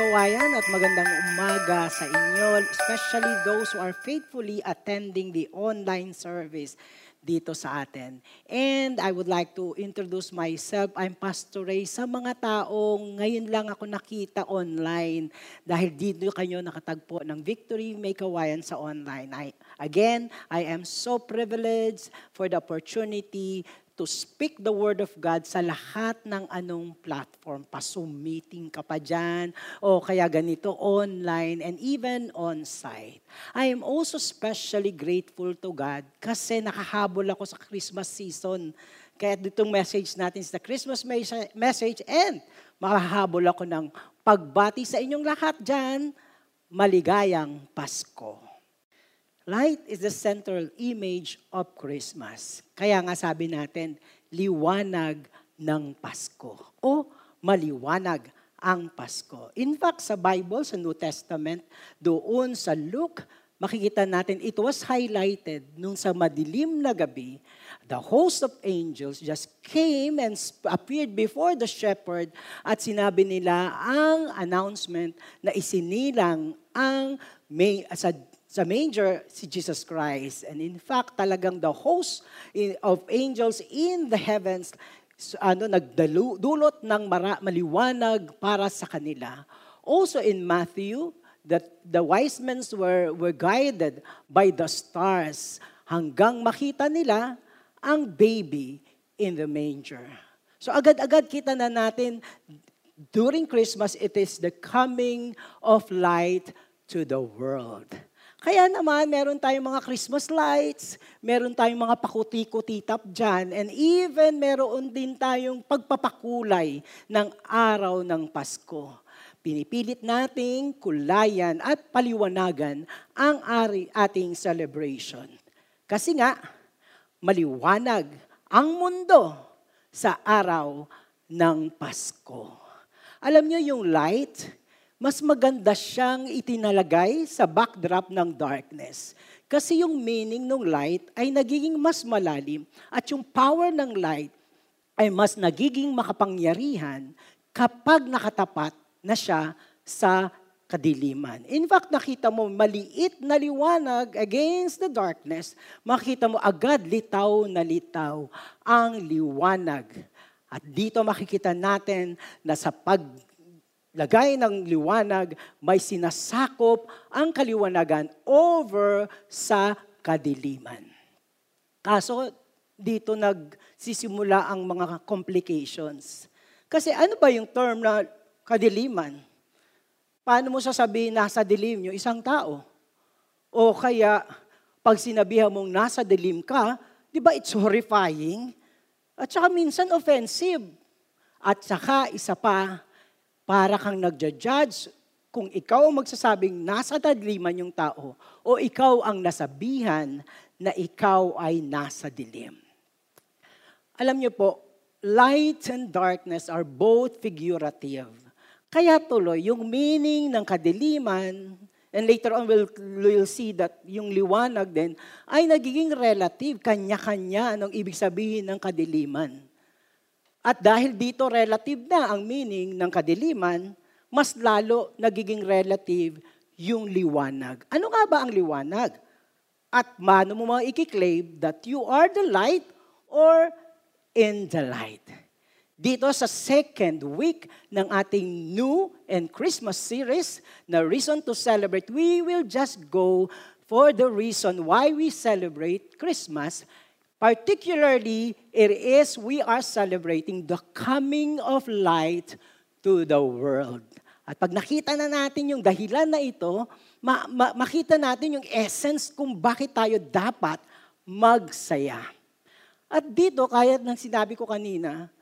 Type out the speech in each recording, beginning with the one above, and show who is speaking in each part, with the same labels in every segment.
Speaker 1: Kawayan at magandang umaga sa inyo, especially those who are faithfully attending the online service dito sa atin. And I would like to introduce myself. I'm Pastor Ray. Sa mga taong ngayon lang ako nakita online dahil dito kayo nakatagpo ng Victory May Kawayan sa online. I, again, I am so privileged for the opportunity to speak the Word of God sa lahat ng anong platform. Pa-Zoom meeting ka pa dyan, o kaya ganito online, and even on-site. I am also especially grateful to God kasi nakahabol ako sa Christmas season. Kaya ditong message natin is the Christmas message and makahabol ako ng pagbati sa inyong lahat dyan, maligayang Pasko. Light is the central image of Christmas. Kaya nga sabi natin, liwanag ng Pasko. O maliwanag ang Pasko. In fact, sa Bible, sa New Testament, doon sa Luke, makikita natin it was highlighted nung sa madilim na gabi, the host of angels just came and appeared before the shepherd at sinabi nila ang announcement na isinilang ang may, sa sa manger si Jesus Christ. And in fact, talagang the host of angels in the heavens ano nagdulot ng mara, maliwanag para sa kanila. Also in Matthew, that the wise men were, were guided by the stars hanggang makita nila ang baby in the manger. So agad-agad kita na natin during Christmas, it is the coming of light to the world. Kaya naman, meron tayong mga Christmas lights, meron tayong mga pakuti-kutitap dyan, and even meron din tayong pagpapakulay ng araw ng Pasko. Pinipilit nating kulayan at paliwanagan ang ari ating celebration. Kasi nga, maliwanag ang mundo sa araw ng Pasko. Alam niyo yung light, mas maganda siyang itinalagay sa backdrop ng darkness. Kasi yung meaning ng light ay nagiging mas malalim at yung power ng light ay mas nagiging makapangyarihan kapag nakatapat na siya sa kadiliman. In fact, nakita mo maliit na liwanag against the darkness, makita mo agad litaw na litaw ang liwanag. At dito makikita natin na sa pag lagay ng liwanag, may sinasakop ang kaliwanagan over sa kadiliman. Kaso dito nagsisimula ang mga complications. Kasi ano ba yung term na kadiliman? Paano mo sasabihin nasa dilim yung isang tao? O kaya, pag sinabihan mong nasa dilim ka, di ba it's horrifying? At saka minsan offensive. At saka isa pa, para kang nagja-judge kung ikaw magsasabing nasa tadliman yung tao o ikaw ang nasabihan na ikaw ay nasa dilim. Alam niyo po, light and darkness are both figurative. Kaya tuloy, yung meaning ng kadiliman, and later on we'll, we'll see that yung liwanag din, ay nagiging relative, kanya-kanya anong ibig sabihin ng kadiliman. At dahil dito relative na ang meaning ng kadiliman, mas lalo nagiging relative yung liwanag. Ano nga ba ang liwanag? At mano mo mga ikiklaim that you are the light or in the light. Dito sa second week ng ating new and Christmas series na Reason to Celebrate, we will just go for the reason why we celebrate Christmas Particularly, it is we are celebrating the coming of light to the world. At pag nakita na natin yung dahilan na ito, ma- ma- makita natin yung essence kung bakit tayo dapat magsaya. At dito, kaya ng sinabi ko kanina,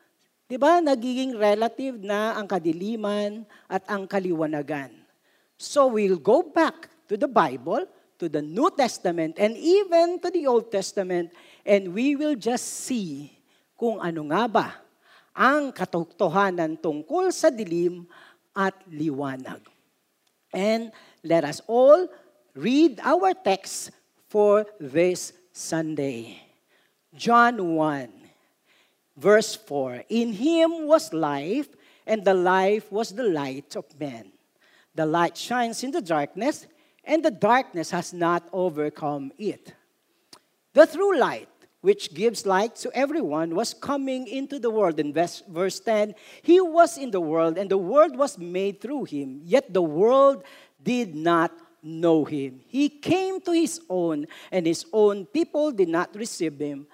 Speaker 1: di ba, nagiging relative na ang kadiliman at ang kaliwanagan. So we'll go back to the Bible, to the New Testament, and even to the Old Testament, And we will just see kung ano nga ba ang katotohanan tungkol sa dilim at liwanag. And let us all read our text for this Sunday. John 1, verse 4. In him was life, and the life was the light of men. The light shines in the darkness, and the darkness has not overcome it. The true light, which gives light to everyone, was coming into the world. In verse 10, He was in the world, and the world was made through Him, yet the world did not know Him. He came to His own, and His own people did not receive Him.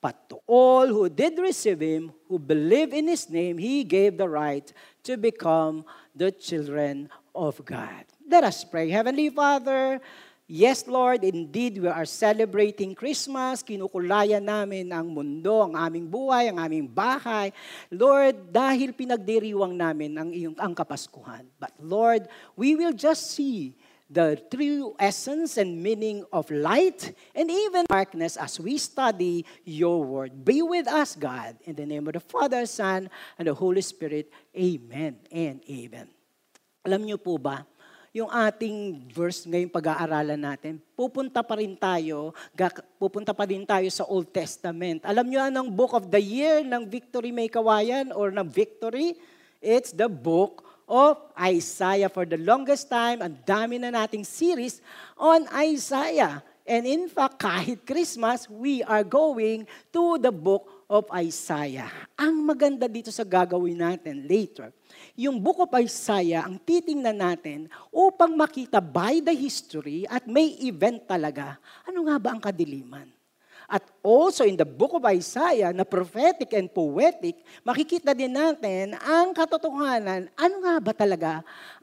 Speaker 1: But to all who did receive Him, who believe in His name, He gave the right to become the children of God. Let us pray. Heavenly Father, Yes, Lord, indeed, we are celebrating Christmas. Kinukulayan namin ang mundo, ang aming buhay, ang aming bahay. Lord, dahil pinagdiriwang namin ang, iyong, ang Kapaskuhan. But Lord, we will just see the true essence and meaning of light and even darkness as we study your word. Be with us, God. In the name of the Father, Son, and the Holy Spirit. Amen and amen. Alam niyo po ba, yung ating verse ngayong pag-aaralan natin, pupunta pa rin tayo, pupunta pa rin tayo sa Old Testament. Alam niyo anong book of the year ng Victory May Kawayan or ng Victory? It's the book of Isaiah. For the longest time, ang dami na nating series on Isaiah. And in fact, kahit Christmas, we are going to the book of Isaiah. Ang maganda dito sa gagawin natin later, yung book of Isaiah ang titingnan natin upang makita by the history at may event talaga. Ano nga ba ang kadiliman? At also in the book of Isaiah na prophetic and poetic, makikita din natin ang katotohanan, ano nga ba talaga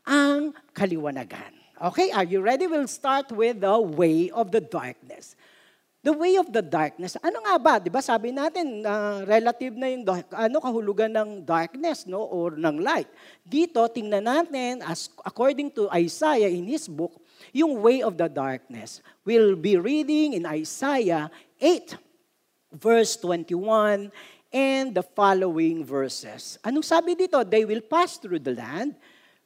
Speaker 1: ang kaliwanagan. Okay, are you ready? We'll start with the way of the darkness. The way of the darkness. Ano nga ba? 'Di ba? Sabi natin uh, relative na yung ano kahulugan ng darkness no or ng light. Dito tingnan natin as according to Isaiah in his book, yung way of the darkness. We'll be reading in Isaiah 8 verse 21 and the following verses. Anong sabi dito? They will pass through the land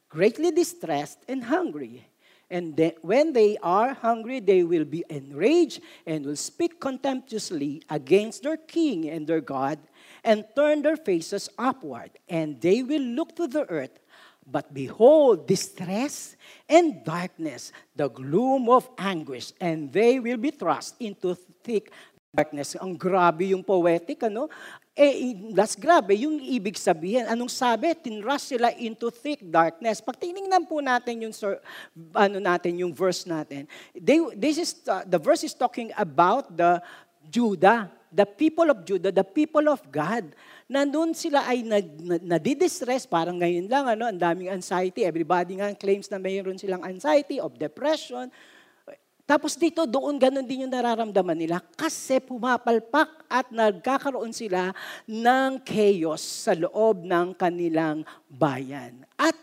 Speaker 1: greatly distressed and hungry And they, when they are hungry, they will be enraged and will speak contemptuously against their king and their God and turn their faces upward. And they will look to the earth. But behold, distress and darkness, the gloom of anguish, and they will be thrust into thick darkness. Ang grabe yung poetic, ano? Eh, that's grabe, yung ibig sabihin. Anong sabi? Tinrush sila into thick darkness. Pag tinignan po natin yung, ano natin, yung verse natin, they, this is, uh, the verse is talking about the Judah, the people of Judah, the people of God. Nandun sila ay nadidistress, parang ngayon lang, ano, ang daming anxiety. Everybody nga claims na mayroon silang anxiety of depression, tapos dito, doon ganun din yung nararamdaman nila kasi pumapalpak at nagkakaroon sila ng chaos sa loob ng kanilang bayan. At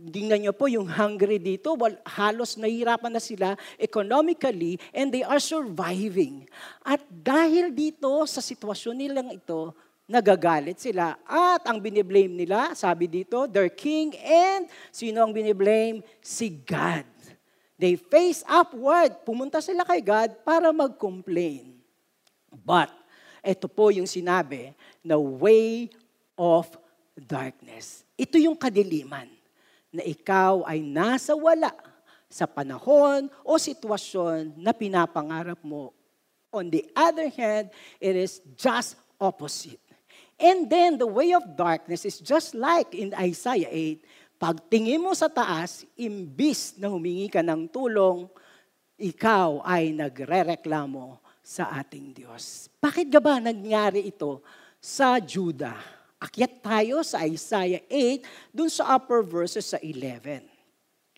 Speaker 1: tingnan nyo po yung hungry dito, well, halos nahihirapan na sila economically and they are surviving. At dahil dito sa sitwasyon nilang ito, nagagalit sila. At ang biniblame nila, sabi dito, their king and sino ang biniblame? Si God. They face upward. Pumunta sila kay God para mag-complain. But, ito po yung sinabi na way of darkness. Ito yung kadiliman na ikaw ay nasa wala sa panahon o sitwasyon na pinapangarap mo. On the other hand, it is just opposite. And then the way of darkness is just like in Isaiah 8, Pagtingin mo sa taas, imbis na humingi ka ng tulong, ikaw ay nagrereklamo sa ating Diyos. Bakit ga ba nangyari ito sa Judah? Akyat tayo sa Isaiah 8, dun sa upper verses sa 11.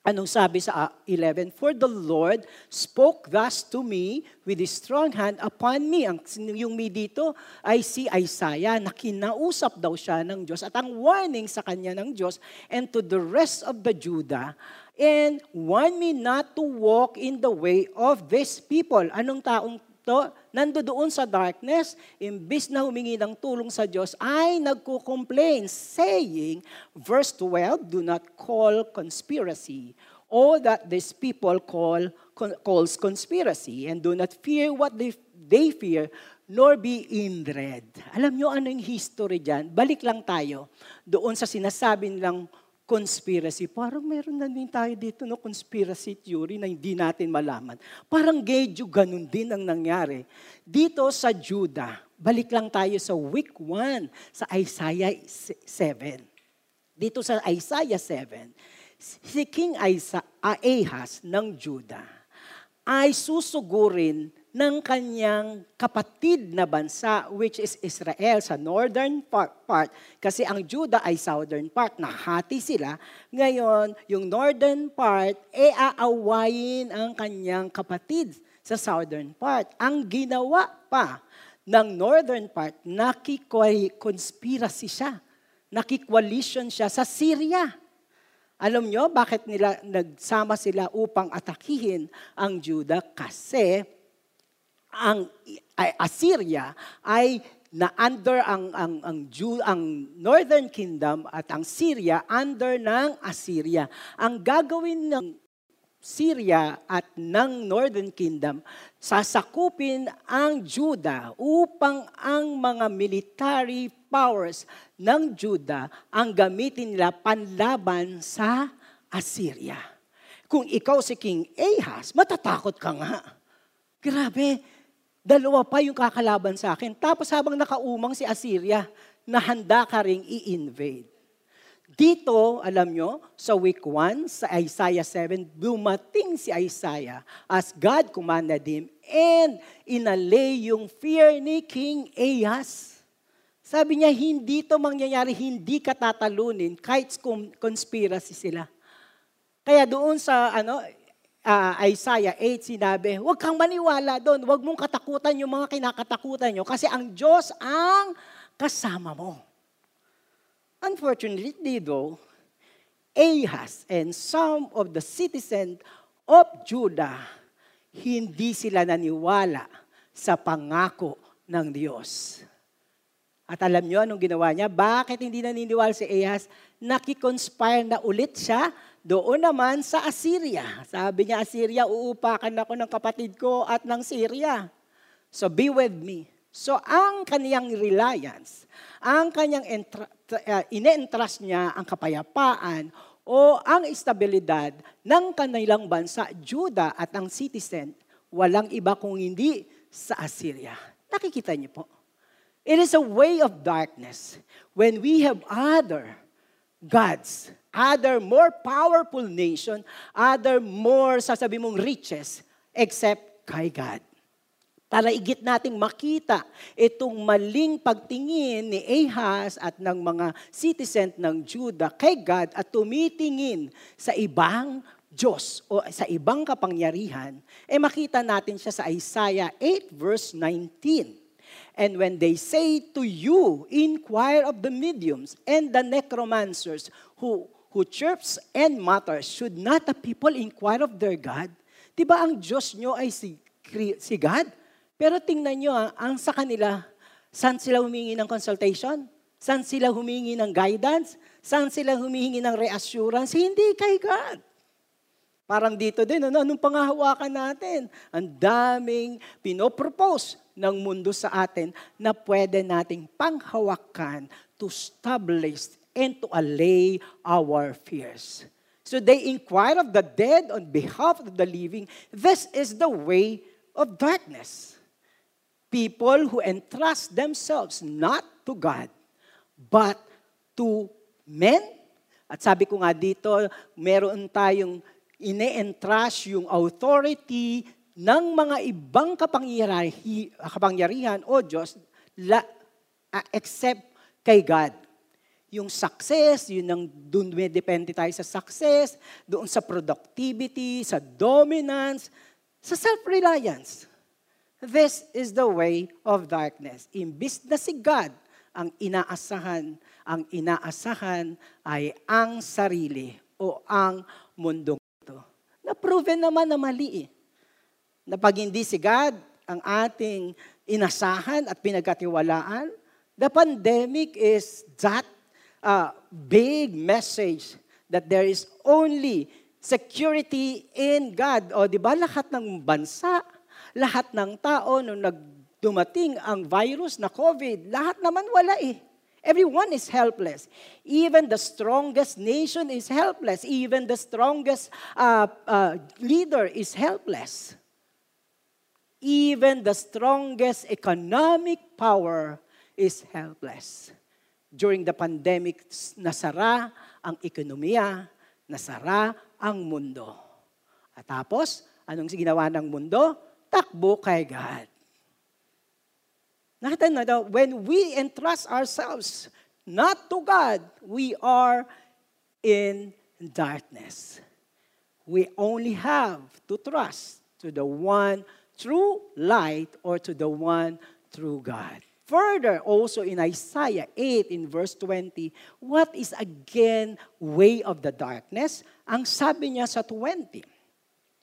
Speaker 1: Anong sabi sa 11? For the Lord spoke thus to me with his strong hand upon me. Ang, yung me dito ay si Isaiah na kinausap daw siya ng Diyos at ang warning sa kanya ng Diyos and to the rest of the Judah and warn me not to walk in the way of this people. Anong taong to, nando doon sa darkness, imbis na humingi ng tulong sa Diyos, ay nagko-complain, saying, verse 12, do not call conspiracy, all that these people call calls conspiracy, and do not fear what they, they fear, nor be in dread. Alam nyo ano yung history dyan? Balik lang tayo doon sa sinasabi nilang conspiracy. Parang meron na din tayo dito no conspiracy theory na hindi natin malaman. Parang medyo ganun din ang nangyari. Dito sa Judah, balik lang tayo sa week 1 sa Isaiah 7. Dito sa Isaiah 7, si King Ahaz ng Judah ay susugurin ng kanyang kapatid na bansa, which is Israel, sa northern part, part. Kasi ang Judah ay southern part. Nahati sila. Ngayon, yung northern part, e aawayin ang kanyang kapatid sa southern part. Ang ginawa pa ng northern part, nakikoy-conspiracy siya. Nakikoalition siya sa Syria. Alam nyo bakit nila nagsama sila upang atakihin ang Juda? Kasi ang Assyria ay na under ang ang ang Jew, ang Northern Kingdom at ang Syria under ng Assyria. Ang gagawin ng Syria at ng Northern Kingdom, sasakupin ang Juda upang ang mga military powers ng Juda ang gamitin nila panlaban sa Assyria. Kung ikaw si King Ahaz, matatakot ka nga. Grabe, dalawa pa yung kakalaban sa akin. Tapos habang nakaumang si Assyria, na handa ka ring i-invade. Dito, alam nyo, sa week 1, sa Isaiah 7, dumating si Isaiah as God commanded him and inalay yung fear ni King Ahaz. Sabi niya, hindi to mangyayari, hindi ka tatalunin kahit conspiracy sila. Kaya doon sa ano, uh, Isaiah 8 sinabi, huwag kang maniwala doon, huwag mong katakutan yung mga kinakatakutan nyo kasi ang Diyos ang kasama mo. Unfortunately though, Ahaz and some of the citizens of Judah, hindi sila naniwala sa pangako ng Diyos. At alam nyo anong ginawa niya? Bakit hindi naniniwala si Ahaz? Nakikonspire na ulit siya doon naman sa Assyria. Sabi niya, Assyria, uupakan ako ng kapatid ko at ng Syria. So be with me. So ang kaniyang reliance, ang kanyang entra- uh, ine-entrust niya ang kapayapaan o ang estabilidad ng kanilang bansa, Judah at ang citizen, walang iba kung hindi sa Assyria. Nakikita niyo po. It is a way of darkness when we have other gods, other more powerful nation, other more, sasabi mong riches, except kay God. Para igit nating makita itong maling pagtingin ni Ahaz at ng mga citizen ng Judah kay God at tumitingin sa ibang Diyos o sa ibang kapangyarihan, eh makita natin siya sa Isaiah 8 verse 19. And when they say to you, inquire of the mediums and the necromancers who, who chirps and mutters, should not the people inquire of their God? Di ba ang Diyos nyo ay si, si God? Pero tingnan nyo, ah, ang sa kanila, saan sila humingi ng consultation? Saan sila humingi ng guidance? Saan sila humingi ng reassurance? Hindi kay God. Parang dito din, ano, anong pangahawakan natin? Ang daming pinopropose ng mundo sa atin na pwede nating panghawakan to establish and to allay our fears. So they inquire of the dead on behalf of the living. This is the way of darkness. People who entrust themselves not to God, but to men. At sabi ko nga dito, meron tayong ine-entrust yung authority ng mga ibang kapangyarihan, o Diyos la, except kay God. Yung success, yun ang doon depende tayo sa success, doon sa productivity, sa dominance, sa self-reliance. This is the way of darkness. Imbis na si God ang inaasahan, ang inaasahan ay ang sarili o ang mundong ito. Na-proven naman na mali eh na pag hindi si God ang ating inasahan at pinagkatiwalaan, the pandemic is that uh, big message that there is only security in God. O di ba lahat ng bansa, lahat ng tao nung nag dumating ang virus na COVID, lahat naman wala eh. Everyone is helpless. Even the strongest nation is helpless. Even the strongest uh, uh, leader is helpless. Even the strongest economic power is helpless. During the pandemic, nasara ang ekonomiya, nasara ang mundo. At tapos, anong ginawa ng mundo? Takbo kay God. Nakita na daw, when we entrust ourselves not to God, we are in darkness. We only have to trust to the one true light or to the one true God. Further, also in Isaiah 8 in verse 20, what is again way of the darkness? Ang sabi niya sa 20,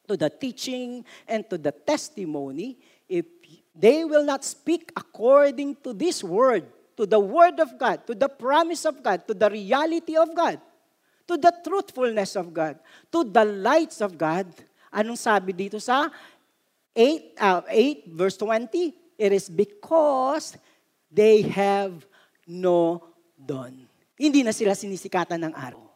Speaker 1: to the teaching and to the testimony, if they will not speak according to this word, to the word of God, to the promise of God, to the reality of God, to the truthfulness of God, to the lights of God. Anong sabi dito sa 8, uh, 8 verse 20? It is because they have no dawn. Hindi na sila sinisikatan ng araw.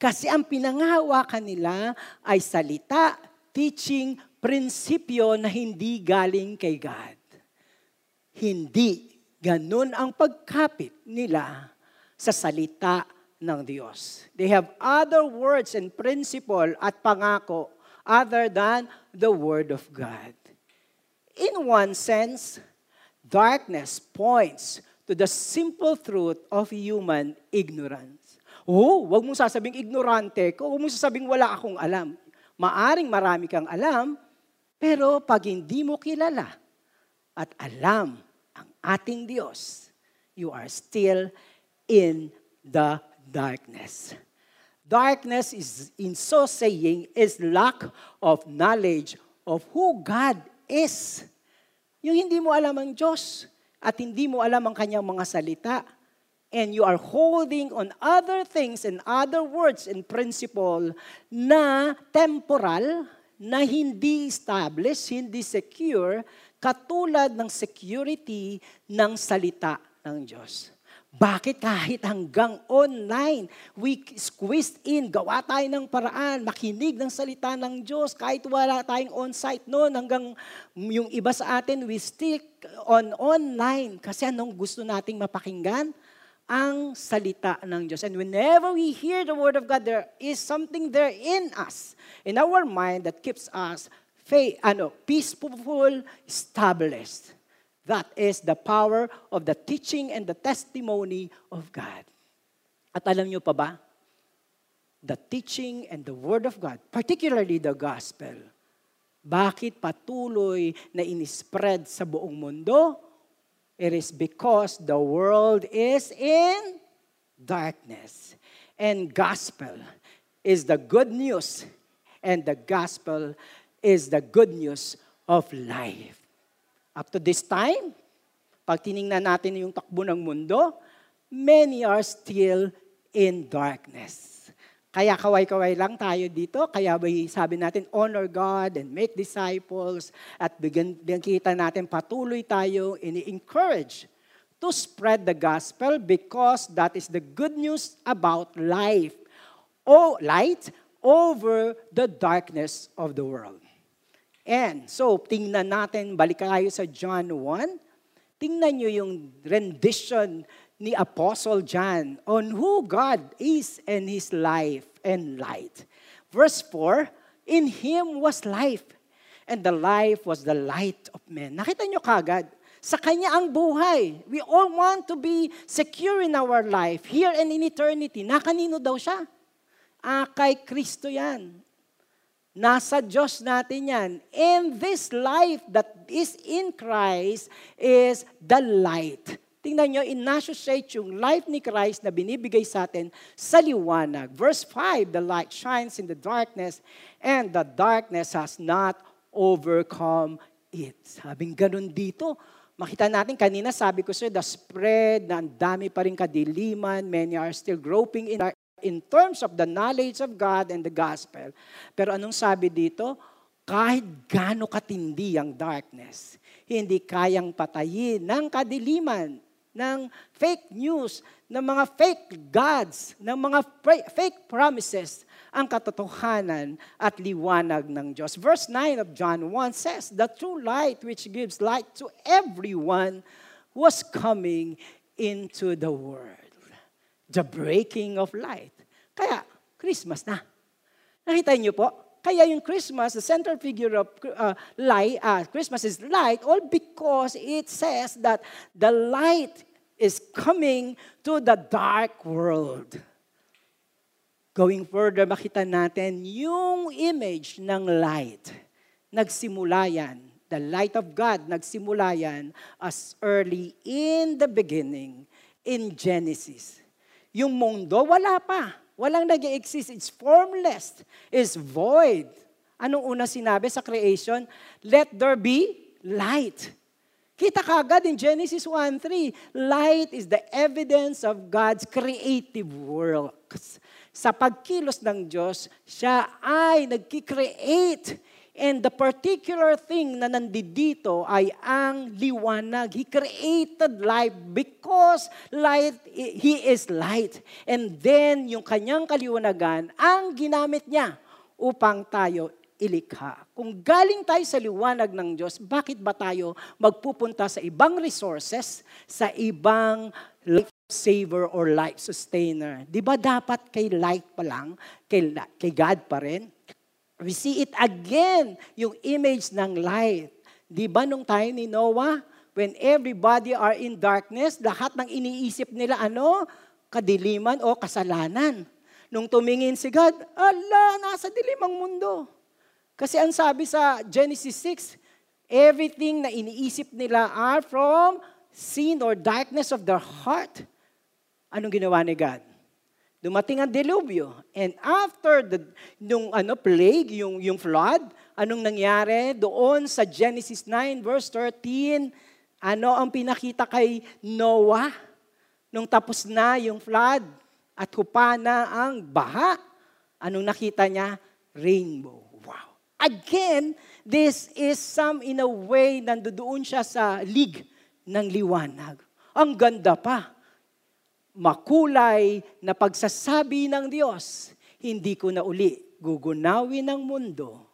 Speaker 1: Kasi ang pinangahawakan nila ay salita, teaching, prinsipyo na hindi galing kay God. Hindi ganun ang pagkapit nila sa salita ng Diyos. They have other words and principle at pangako other than the Word of God. In one sense, darkness points to the simple truth of human ignorance. Oh, wag mong sasabing ignorante ko, wag mong sasabing wala akong alam. Maaring marami kang alam, pero pag hindi mo kilala at alam ang ating Diyos, you are still in the darkness. Darkness is, in so saying, is lack of knowledge of who God is. Yung hindi mo alam ang Diyos at hindi mo alam ang kanyang mga salita, and you are holding on other things and other words and principle na temporal, na hindi established, hindi secure, katulad ng security ng salita ng Diyos. Bakit kahit hanggang online, we squeezed in, gawa tayo ng paraan, makinig ng salita ng Diyos, kahit wala tayong on-site noon, hanggang yung iba sa atin, we stick on online. Kasi anong gusto nating mapakinggan? Ang salita ng Diyos. And whenever we hear the Word of God, there is something there in us in our mind that keeps us faith, ano, peaceful, established. That is the power of the teaching and the testimony of God. At alam niyo pa ba? The teaching and the Word of God, particularly the gospel, bakit patuloy na inispread sa buong mundo? It is because the world is in darkness. And gospel is the good news and the gospel is the good news of life. Up to this time, pag tiningnan natin yung takbo ng mundo, many are still in darkness. Kaya kaway-kaway lang tayo dito. Kaya sabi natin, honor God and make disciples. At bigyan, bigyan kita natin, patuloy tayo ini-encourage to spread the gospel because that is the good news about life. Oh, light over the darkness of the world. And so, tingnan natin, balik tayo sa John 1. Tingnan nyo yung rendition ni Apostle John on who God is and His life and light. Verse 4, In Him was life, and the life was the light of men. Nakita nyo kagad, sa Kanya ang buhay. We all want to be secure in our life, here and in eternity. Na kanino daw siya? Ah, kay Kristo yan. Nasa Diyos natin yan. And this life that is in Christ is the light. Tingnan nyo, in-associate yung life ni Christ na binibigay sa atin sa liwanag. Verse 5, the light shines in the darkness and the darkness has not overcome it. Sabing ganun dito, makita natin kanina, sabi ko sir, the spread na ang dami pa rin kadiliman, many are still groping in, in terms of the knowledge of God and the gospel. Pero anong sabi dito? kahit gaano katindi ang darkness, hindi kayang patayin ng kadiliman, ng fake news, ng mga fake gods, ng mga fake promises, ang katotohanan at liwanag ng Diyos. Verse 9 of John 1 says, The true light which gives light to everyone was coming into the world. The breaking of light. Kaya, Christmas na. Nakita niyo po, kaya yung Christmas, the central figure of uh, light, uh, Christmas is light, all because it says that the light is coming to the dark world. Going further, makita natin yung image ng light. Nagsimula yan. The light of God, nagsimula yan as early in the beginning, in Genesis. Yung mundo, wala pa. Walang nag exist It's formless. It's void. Anong una sinabi sa creation? Let there be light. Kita kagad in Genesis 1.3, light is the evidence of God's creative works. Sa pagkilos ng Diyos, siya ay nagki-create And the particular thing na nandito ay ang liwanag. He created light because light, He is light. And then, yung kanyang kaliwanagan, ang ginamit niya upang tayo ilikha. Kung galing tayo sa liwanag ng Diyos, bakit ba tayo magpupunta sa ibang resources, sa ibang life saver or life sustainer? Di ba dapat kay light pa lang, kay, kay God pa rin? We see it again, yung image ng light. Di ba nung time ni Noah, when everybody are in darkness, lahat ng iniisip nila ano? Kadiliman o kasalanan. Nung tumingin si God, ala, nasa dilimang mundo. Kasi ang sabi sa Genesis 6, everything na iniisip nila are from sin or darkness of their heart. Anong ginawa ni God? Dumating ang delubyo. And after the, nung ano, plague, yung, yung flood, anong nangyari? Doon sa Genesis 9 verse 13, ano ang pinakita kay Noah? Nung tapos na yung flood at hupa na ang baha, anong nakita niya? Rainbow. Wow. Again, this is some in a way nandoon siya sa lig ng liwanag. Ang ganda pa makulay na pagsasabi ng Diyos, hindi ko na uli gugunawin ng mundo.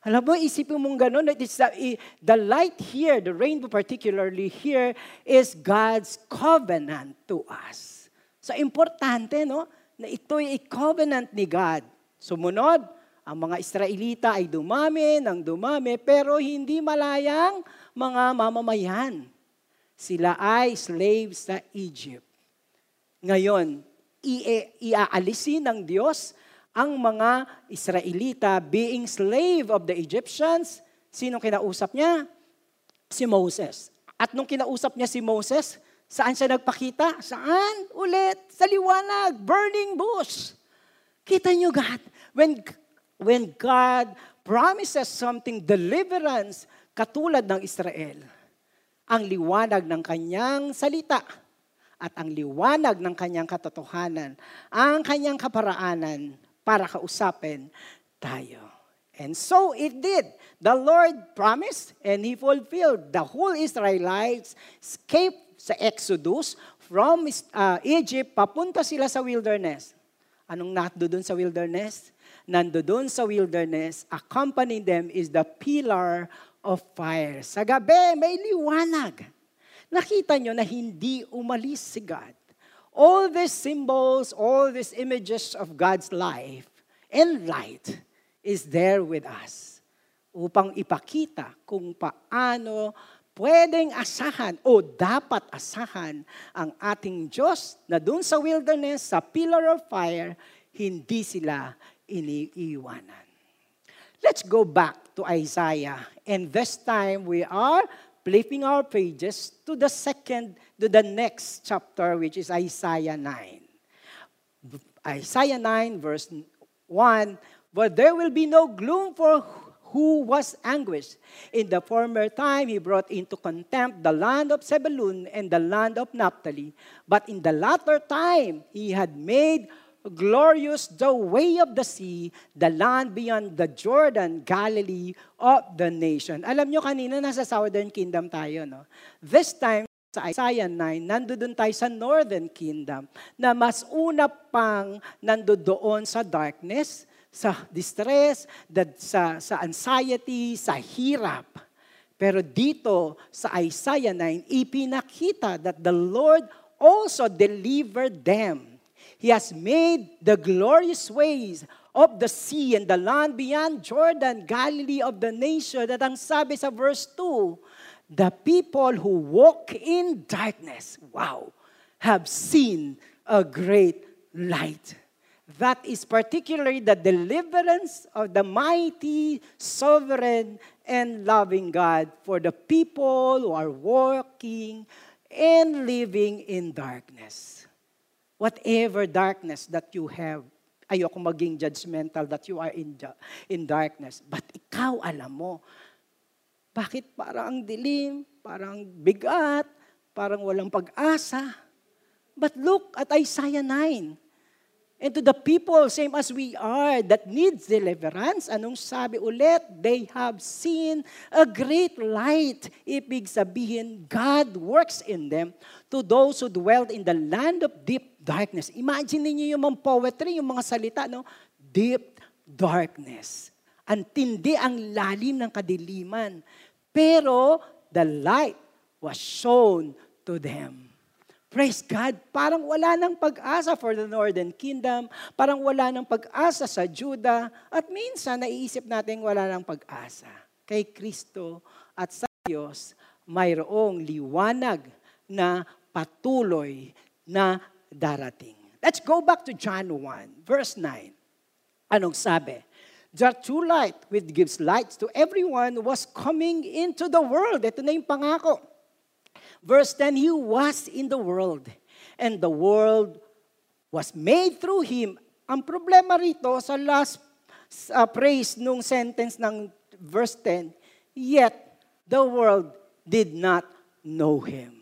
Speaker 1: Alam mo, isipin mong ganun, it's the, the light here, the rainbow particularly here, is God's covenant to us. So, importante, no? Na ito'y covenant ni God. Sumunod, ang mga Israelita ay dumami ng dumami, pero hindi malayang mga mamamayan. Sila ay slaves sa Egypt. Ngayon, iaalisin ng Diyos ang mga Israelita being slave of the Egyptians. Sino kinausap niya? Si Moses. At nung kinausap niya si Moses, saan siya nagpakita? Saan? Ulit, sa liwanag, burning bush. Kita niyo, God, when, when God promises something, deliverance, katulad ng Israel, ang liwanag ng kanyang salita, at ang liwanag ng kanyang katotohanan, ang kanyang kaparaanan para kausapin tayo. And so it did. The Lord promised and He fulfilled. The whole Israelites escaped sa Exodus from uh, Egypt, papunta sila sa wilderness. Anong nakdo doon sa wilderness? Nando doon sa wilderness, accompanying them is the pillar of fire. Sa gabi, may liwanag nakita nyo na hindi umalis si God. All these symbols, all these images of God's life and light is there with us upang ipakita kung paano pwedeng asahan o dapat asahan ang ating Diyos na dun sa wilderness, sa pillar of fire, hindi sila iniiwanan. Let's go back to Isaiah. And this time we are flipping our pages to the second, to the next chapter, which is Isaiah 9. Isaiah 9, verse 1, But there will be no gloom for who was anguished. In the former time, he brought into contempt the land of Zebulun and the land of Naphtali. But in the latter time, he had made glorious the way of the sea, the land beyond the Jordan, Galilee of the nation. Alam nyo kanina, nasa Southern Kingdom tayo, no? This time, sa Isaiah 9, nandoon tayo sa Northern Kingdom, na mas una pang nandoon sa darkness, sa distress, sa, sa anxiety, sa hirap. Pero dito sa Isaiah 9, ipinakita that the Lord also delivered them He has made the glorious ways of the sea and the land beyond Jordan, Galilee of the nation, that ang sabi sa verse 2, the people who walk in darkness, wow, have seen a great light. That is particularly the deliverance of the mighty, sovereign, and loving God for the people who are walking and living in darkness whatever darkness that you have, ayoko maging judgmental that you are in, in darkness. But ikaw, alam mo, bakit parang ang dilim, parang bigat, parang walang pag-asa. But look at Isaiah 9. And to the people, same as we are, that needs deliverance, anong sabi ulit? They have seen a great light. Ibig sabihin, God works in them to those who dwelt in the land of deep darkness. Imagine niyo yung mga poetry, yung mga salita, no? Deep darkness. Antindi ang lalim ng kadiliman. Pero the light was shown to them. Praise God. Parang wala ng pag-asa for the Northern Kingdom. Parang wala ng pag-asa sa Judah. At minsan, naiisip natin wala ng pag-asa. Kay Kristo at sa Diyos, mayroong liwanag na patuloy na darating. Let's go back to John 1, verse 9. Anong sabi? The true light which gives light to everyone was coming into the world. Ito na yung pangako. Verse 10, He was in the world, and the world was made through Him. Ang problema rito sa last uh, phrase nung sentence ng verse 10, yet the world did not know Him.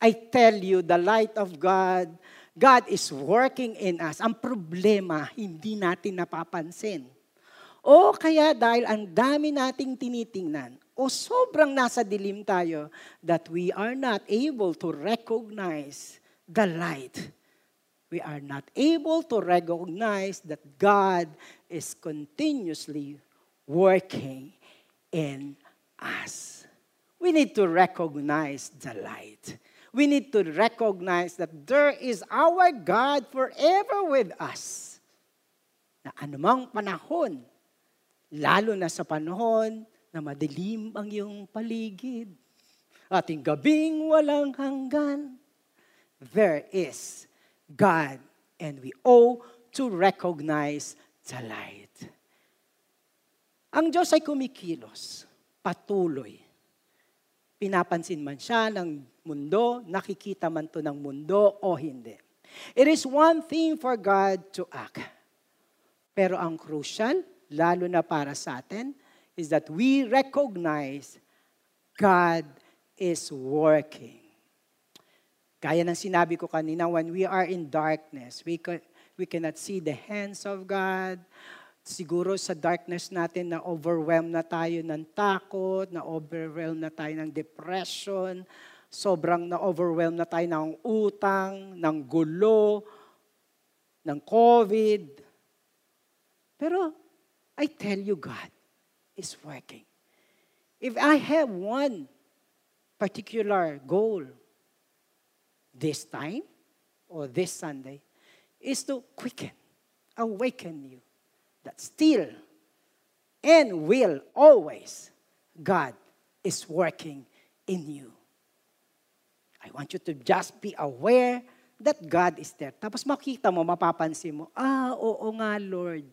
Speaker 1: I tell you, the light of God, God is working in us. Ang problema, hindi natin napapansin. O kaya dahil ang dami nating tinitingnan, o sobrang nasa dilim tayo that we are not able to recognize the light. We are not able to recognize that God is continuously working in us. We need to recognize the light. We need to recognize that there is our God forever with us. Na anumang panahon, lalo na sa panahon na madilim ang iyong paligid. Ating gabing walang hanggan. There is God and we owe to recognize the light. Ang Diyos ay kumikilos, patuloy. Pinapansin man siya ng mundo, nakikita man to ng mundo o hindi. It is one thing for God to act. Pero ang crucial, lalo na para sa atin, is that we recognize God is working. Kaya ng sinabi ko kanina, when we are in darkness, we, can, we cannot see the hands of God. Siguro sa darkness natin na overwhelmed na tayo ng takot, na overwhelmed na tayo ng depression, sobrang na overwhelmed na tayo ng utang, ng gulo, ng COVID. Pero I tell you, God, is working. If I have one particular goal this time or this Sunday, is to quicken, awaken you that still and will always God is working in you. I want you to just be aware that God is there. Tapos makita mo, mapapansin mo, ah, oo nga, Lord,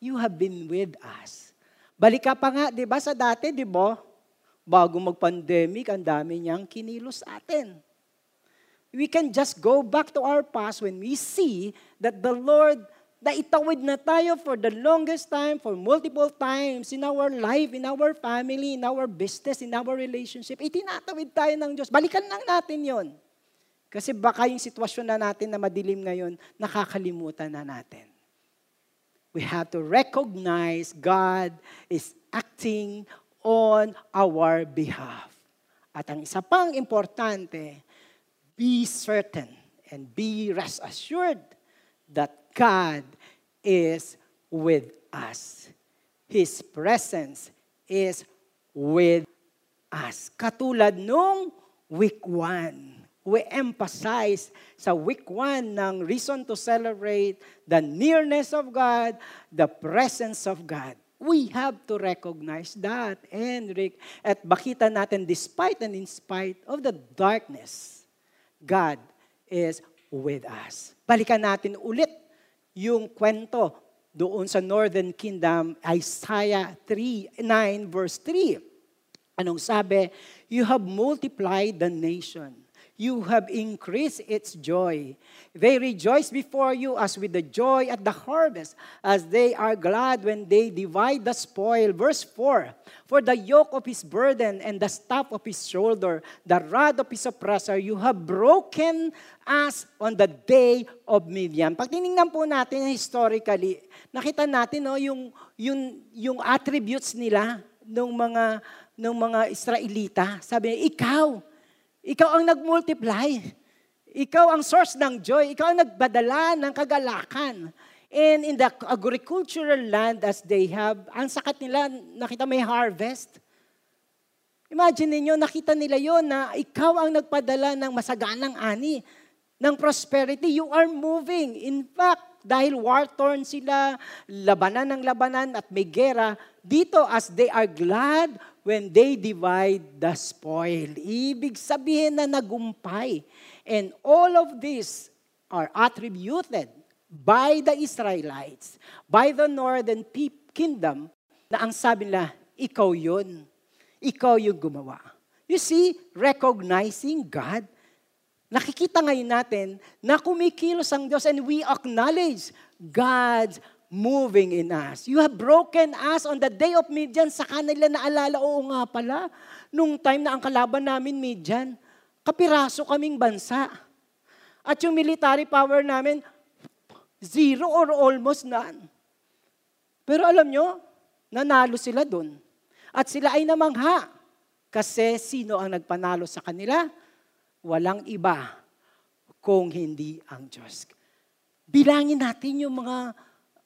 Speaker 1: you have been with us. Balik ka pa nga, di ba, sa dati, di ba? Bago mag-pandemic, ang dami niyang kinilos atin. We can just go back to our past when we see that the Lord, na itawid na tayo for the longest time, for multiple times in our life, in our family, in our business, in our relationship. Itinatawid tayo ng Diyos. Balikan lang natin yon. Kasi baka yung sitwasyon na natin na madilim ngayon, nakakalimutan na natin. We have to recognize God is acting on our behalf. At ang isa pang importante, be certain and be rest assured that God is with us. His presence is with us. Katulad nung week 1. We emphasize sa week 1 ng reason to celebrate the nearness of God, the presence of God. We have to recognize that, Enric. At bakita natin, despite and in spite of the darkness, God is with us. Balikan natin ulit yung kwento doon sa Northern Kingdom, Isaiah 3, 9 verse 3. Anong sabi? You have multiplied the nation you have increased its joy. They rejoice before you as with the joy at the harvest, as they are glad when they divide the spoil. Verse 4 For the yoke of his burden and the staff of his shoulder, the rod of his oppressor, you have broken us on the day of Midian. Pag tinignan po natin historically, nakita natin no, yung, yung, yung attributes nila ng mga, ng mga Israelita. Sabi niya, ikaw, ikaw ang nagmultiply. Ikaw ang source ng joy. Ikaw ang nagbadala ng kagalakan. And in the agricultural land as they have, ang sakat nila, nakita may harvest. Imagine niyo nakita nila yon na ikaw ang nagpadala ng masaganang ani, ng prosperity. You are moving. In fact, dahil war-torn sila, labanan ng labanan at may gera, dito as they are glad when they divide the spoil. Ibig sabihin na nagumpay. And all of this are attributed by the Israelites, by the northern kingdom, na ang sabi nila, ikaw yun. Ikaw yung gumawa. You see, recognizing God, nakikita ngayon natin na kumikilos ang Diyos and we acknowledge God's moving in us. You have broken us on the day of Midian. Sa kanila naalala, oo nga pala, nung time na ang kalaban namin Midian, kapiraso kaming bansa. At yung military power namin, zero or almost none. Pero alam nyo, nanalo sila doon. At sila ay namangha. Kasi sino ang nagpanalo sa kanila? Walang iba kung hindi ang Diyos. Bilangin natin yung mga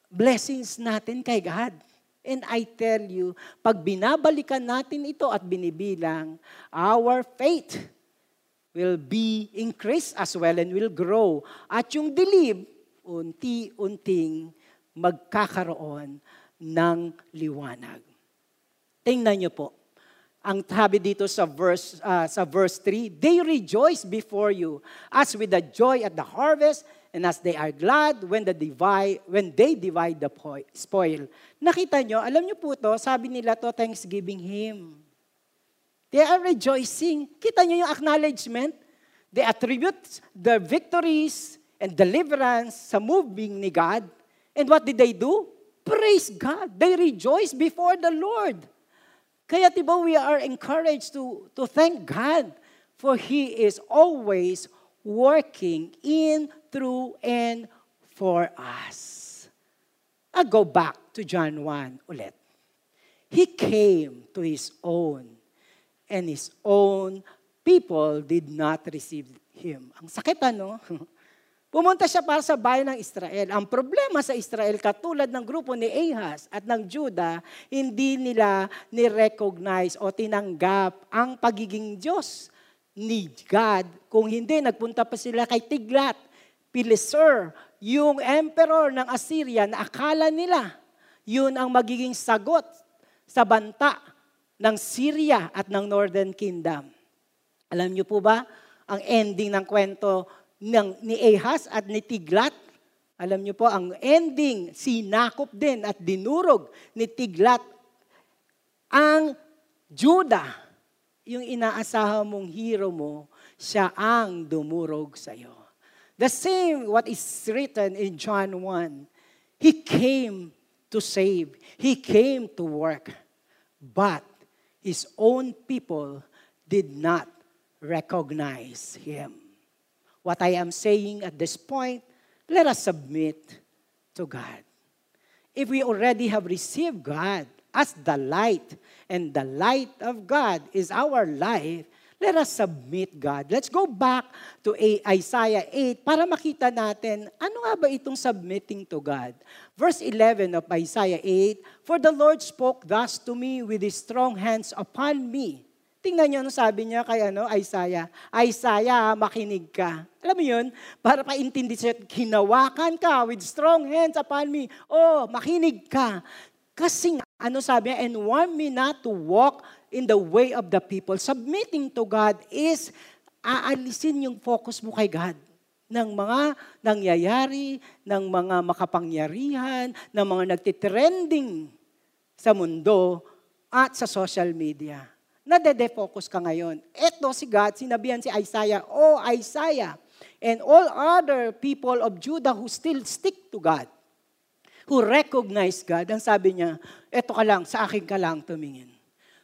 Speaker 1: blessings natin kay God. And I tell you, pag binabalikan natin ito at binibilang, our faith will be increased as well and will grow. At yung dilib, unti-unting magkakaroon ng liwanag. Tingnan niyo po. Ang sabi dito sa verse uh, sa verse 3, they rejoice before you as with the joy at the harvest and as they are glad when, the divide, when they divide the spoil. Nakita nyo, alam nyo po to, sabi nila to, thanksgiving Him. They are rejoicing. Kita nyo yung acknowledgement? They attribute their victories and deliverance sa moving ni God. And what did they do? Praise God. They rejoice before the Lord. Kaya diba we are encouraged to, to thank God for He is always working in, through, and for us. I go back to John 1 ulit. He came to His own, and His own people did not receive Him. Ang sakit ano? Pumunta siya para sa bayan ng Israel. Ang problema sa Israel, katulad ng grupo ni Ahaz at ng Juda, hindi nila ni-recognize o tinanggap ang pagiging Diyos ni God. Kung hindi, nagpunta pa sila kay Tiglat, Pileser, yung emperor ng Assyria na akala nila yun ang magiging sagot sa banta ng Syria at ng Northern Kingdom. Alam niyo po ba, ang ending ng kwento ng, ni Ahaz at ni Tiglat, alam niyo po, ang ending, sinakop din at dinurog ni Tiglat ang Judah yung inaasahan mong hero mo, siya ang dumurog sa iyo. The same what is written in John 1. He came to save. He came to work. But his own people did not recognize him. what I am saying at this point, let us submit to God. If we already have received God as the light, and the light of God is our life, let us submit God. Let's go back to Isaiah 8 para makita natin ano nga ba itong submitting to God. Verse 11 of Isaiah 8, For the Lord spoke thus to me with his strong hands upon me. Tingnan niyo ano sabi niya kay ano, Isaiah. Isaiah, makinig ka. Alam mo yun? Para paintindi siya, hinawakan ka with strong hands upon me. Oh, makinig ka. Kasi ano sabi niya, and want me not to walk in the way of the people. Submitting to God is aalisin yung focus mo kay God ng mga nangyayari, ng mga makapangyarihan, ng mga nagtitrending sa mundo at sa social media. Nade-defocus ka ngayon. Ito si God, sinabihan si Isaiah, Oh Isaiah, and all other people of Judah who still stick to God, who recognize God, ang sabi niya, eto ka lang, sa akin ka lang tumingin.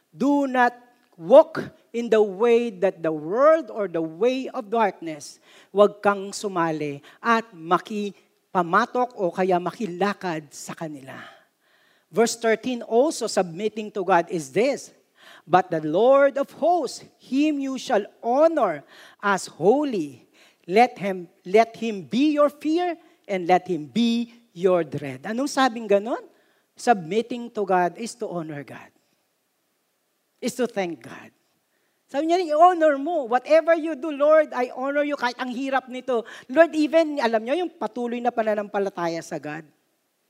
Speaker 1: Do not walk in the way that the world or the way of darkness. Huwag kang sumali at makipamatok o kaya makilakad sa kanila. Verse 13 also submitting to God is this, But the Lord of hosts, him you shall honor as holy. Let him, let him be your fear and let him be your dread. Anong sabing ganon? Submitting to God is to honor God is to thank God. Sabi niya, i-honor mo. Whatever you do, Lord, I honor you kahit ang hirap nito. Lord, even, alam niyo, yung patuloy na pananampalataya sa God,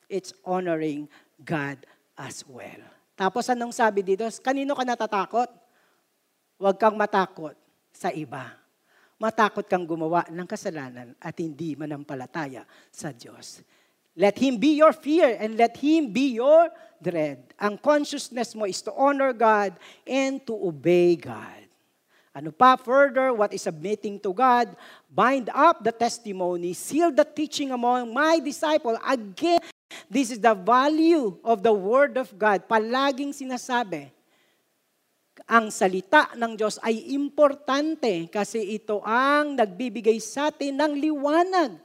Speaker 1: it's honoring God as well. Tapos anong sabi dito? Kanino ka natatakot? Huwag kang matakot sa iba. Matakot kang gumawa ng kasalanan at hindi manampalataya sa Diyos. Let Him be your fear and let Him be your dread. Ang consciousness mo is to honor God and to obey God. Ano pa further, what is submitting to God? Bind up the testimony, seal the teaching among my disciple. Again, this is the value of the Word of God. Palaging sinasabi, ang salita ng Diyos ay importante kasi ito ang nagbibigay sa atin ng liwanag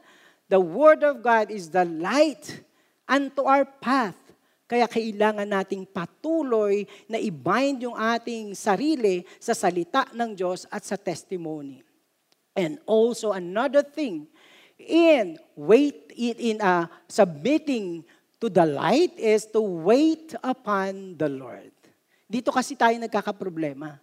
Speaker 1: The Word of God is the light unto our path. Kaya kailangan nating patuloy na i-bind yung ating sarili sa salita ng Diyos at sa testimony. And also another thing, in wait in, in uh, submitting to the light is to wait upon the Lord. Dito kasi tayo nagkakaproblema.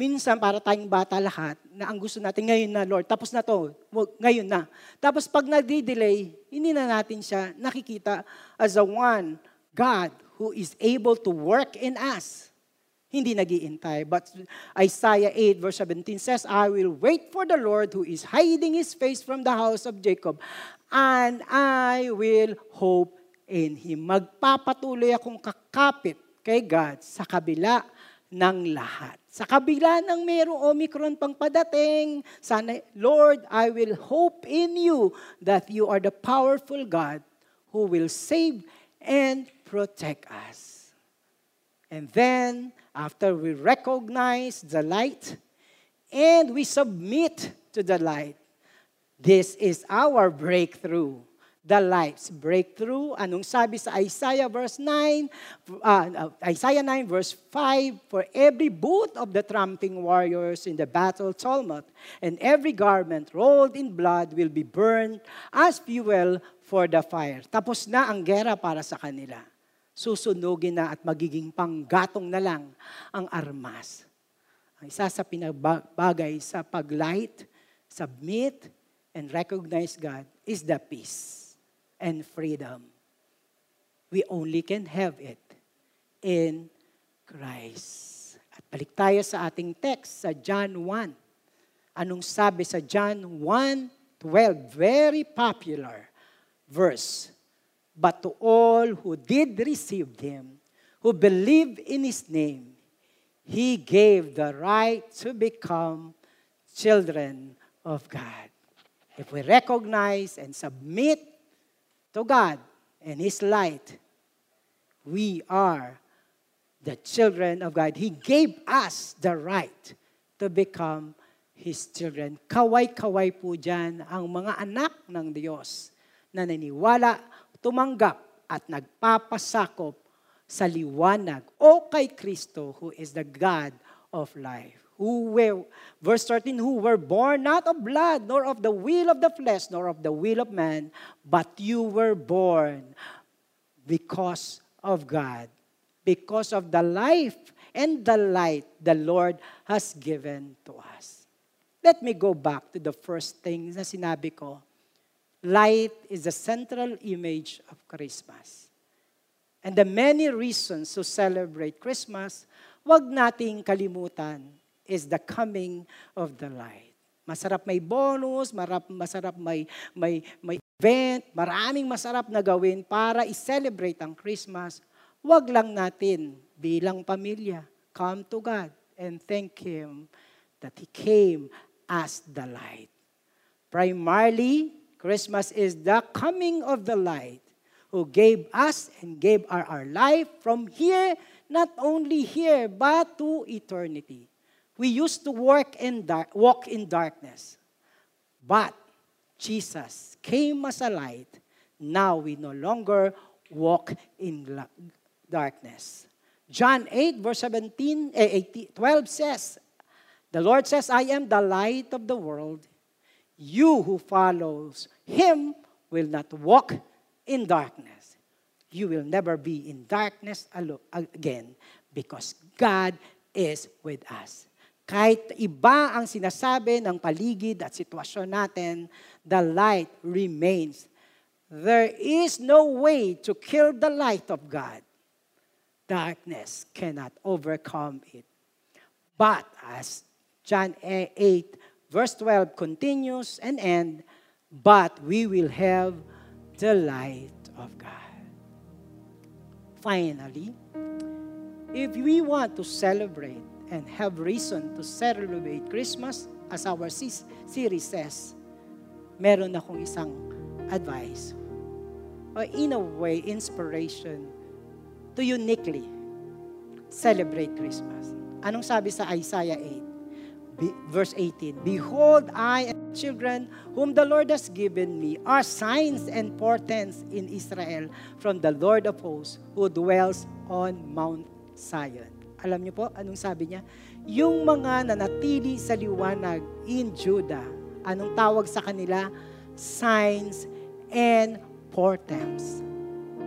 Speaker 1: Minsan, para tayong bata lahat, na ang gusto natin ngayon na, Lord, tapos na to, ngayon na. Tapos pag nagdi-delay, hindi na natin siya nakikita as a one God who is able to work in us. Hindi nagiintay. But Isaiah 8 verse 17 says, I will wait for the Lord who is hiding His face from the house of Jacob, and I will hope in Him. Magpapatuloy akong kakapit kay God sa kabila ng lahat. Sa kabila ng mayroong Omicron pang padating, sana, Lord, I will hope in you that you are the powerful God who will save and protect us. And then, after we recognize the light and we submit to the light, this is our breakthrough the life's breakthrough. Anong sabi sa Isaiah verse 9, uh, Isaiah 9 verse 5, For every boot of the tramping warriors in the battle tumult, and every garment rolled in blood will be burned as fuel for the fire. Tapos na ang gera para sa kanila. Susunugin na at magiging panggatong na lang ang armas. Ang isa sa pinabagay sa paglight, submit, and recognize God is the peace and freedom. We only can have it in Christ. At balik tayo sa ating text sa John 1. Anong sabi sa John 1:12? Very popular verse. But to all who did receive him, who believed in his name, he gave the right to become children of God. If we recognize and submit to God and His light, we are the children of God. He gave us the right to become His children. Kaway-kaway po dyan ang mga anak ng Diyos na naniniwala, tumanggap at nagpapasakop sa liwanag o kay Kristo who is the God of life. Who were, verse 13, who were born not of blood, nor of the will of the flesh, nor of the will of man, but you were born because of God, because of the life and the light the Lord has given to us. Let me go back to the first thing na sinabi ko. Light is the central image of Christmas. And the many reasons to celebrate Christmas, wag nating kalimutan is the coming of the light. Masarap may bonus, marap, masarap may, may, may event, maraming masarap na gawin para i-celebrate ang Christmas. Wag lang natin bilang pamilya, come to God and thank Him that He came as the light. Primarily, Christmas is the coming of the light who gave us and gave our, our life from here, not only here, but to eternity. We used to work in dark, walk in darkness. But Jesus came as a light. Now we no longer walk in darkness. John 8, verse 17, eh, 18, 12 says, The Lord says, I am the light of the world. You who follows him will not walk in darkness. You will never be in darkness again because God is with us. Kahit iba ang sinasabi ng paligid at sitwasyon natin, the light remains. There is no way to kill the light of God. Darkness cannot overcome it. But as John 8, verse 12 continues and end, but we will have the light of God. Finally, if we want to celebrate and have reason to celebrate Christmas, as our series says, meron akong isang advice or in a way, inspiration to uniquely celebrate Christmas. Anong sabi sa Isaiah 8? Verse 18, Behold, I and children whom the Lord has given me are signs and portents in Israel from the Lord of hosts who dwells on Mount Zion. Alam niyo po, anong sabi niya? Yung mga nanatili sa liwanag in Judah, anong tawag sa kanila? Signs and portents.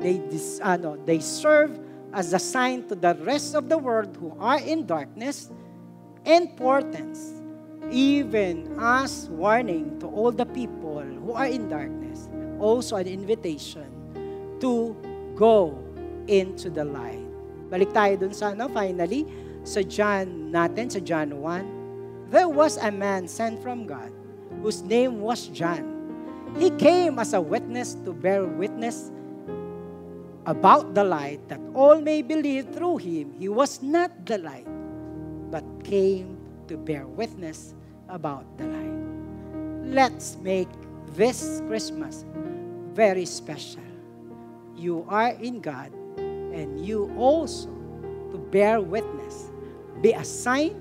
Speaker 1: They, dis, ano, they serve as a sign to the rest of the world who are in darkness and portents, even as warning to all the people who are in darkness, also an invitation to go into the light. Balik tayo dun sa, no, finally, sa John natin, sa John 1. There was a man sent from God whose name was John. He came as a witness to bear witness about the light that all may believe through him. He was not the light, but came to bear witness about the light. Let's make this Christmas very special. You are in God and you also to bear witness. Be a sign,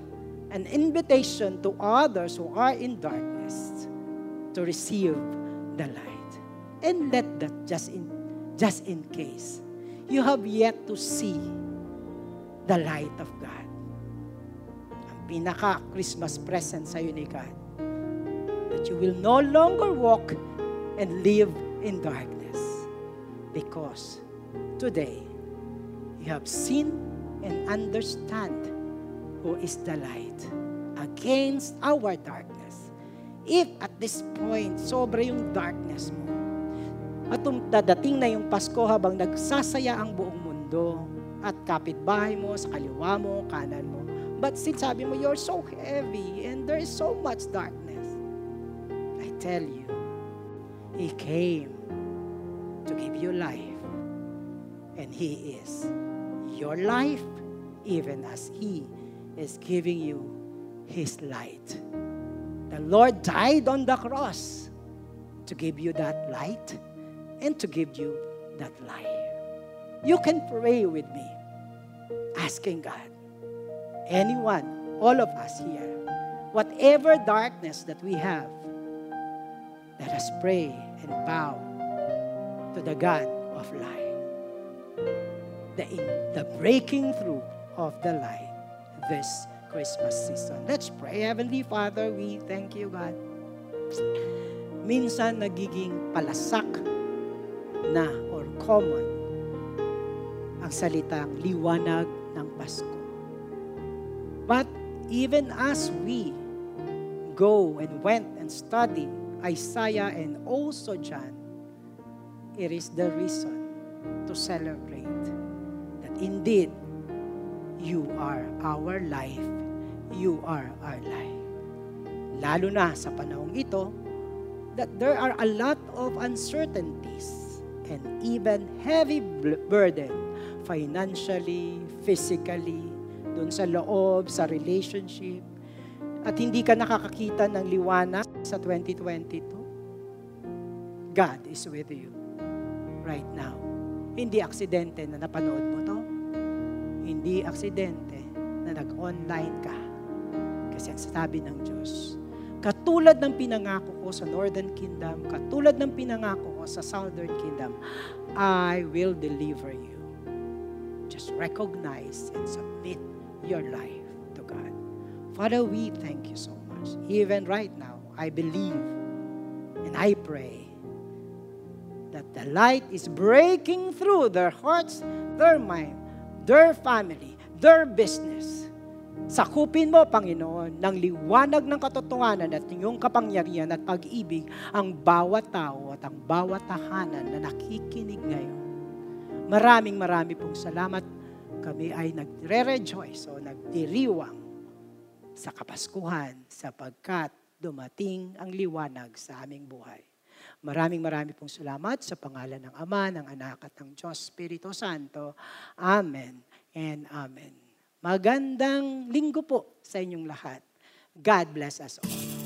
Speaker 1: an invitation to others who are in darkness to receive the light. And let that just in, just in case you have yet to see the light of God. Ang pinaka-Christmas present sa ni God. That you will no longer walk and live in darkness. Because today, you have seen and understand who is the light against our darkness. If at this point, sobra yung darkness mo, at dadating na yung Pasko habang nagsasaya ang buong mundo, at kapitbahay mo, sa kaliwa mo, kanan mo, but still sabi mo, you're so heavy and there is so much darkness. I tell you, He came to give you life. And He is your life, even as He is giving you His light. The Lord died on the cross to give you that light and to give you that life. You can pray with me, asking God, anyone, all of us here, whatever darkness that we have, let us pray and bow to the God of light. The, in, the breaking through of the light this Christmas season. Let's pray. Heavenly Father, we thank you, God. Minsan nagiging palasak na or common ang salitang liwanag ng Pasko. But even as we go and went and study Isaiah and also John, it is the reason to celebrate indeed you are our life. You are our life. Lalo na sa panahong ito, that there are a lot of uncertainties and even heavy burden financially, physically, dun sa loob, sa relationship, at hindi ka nakakakita ng liwanag sa 2022, God is with you right now. Hindi aksidente na napanood mo to. Hindi aksidente na nag-online ka. Kasi ang sabi ng Diyos, katulad ng pinangako ko sa Northern Kingdom, katulad ng pinangako ko sa Southern Kingdom, I will deliver you. Just recognize and submit your life to God. Father, we thank you so much. Even right now, I believe and I pray that the light is breaking through their hearts, their mind, their family, their business. Sakupin mo, Panginoon, ng liwanag ng katotohanan at iyong kapangyarihan at pag-ibig ang bawat tao at ang bawat tahanan na nakikinig ngayon. Maraming marami pong salamat. Kami ay nagre-rejoice o nagdiriwang sa Kapaskuhan sapagkat dumating ang liwanag sa aming buhay. Maraming maraming pong salamat sa pangalan ng Ama, ng Anak at ng Diyos Espiritu Santo. Amen and Amen. Magandang linggo po sa inyong lahat. God bless us all.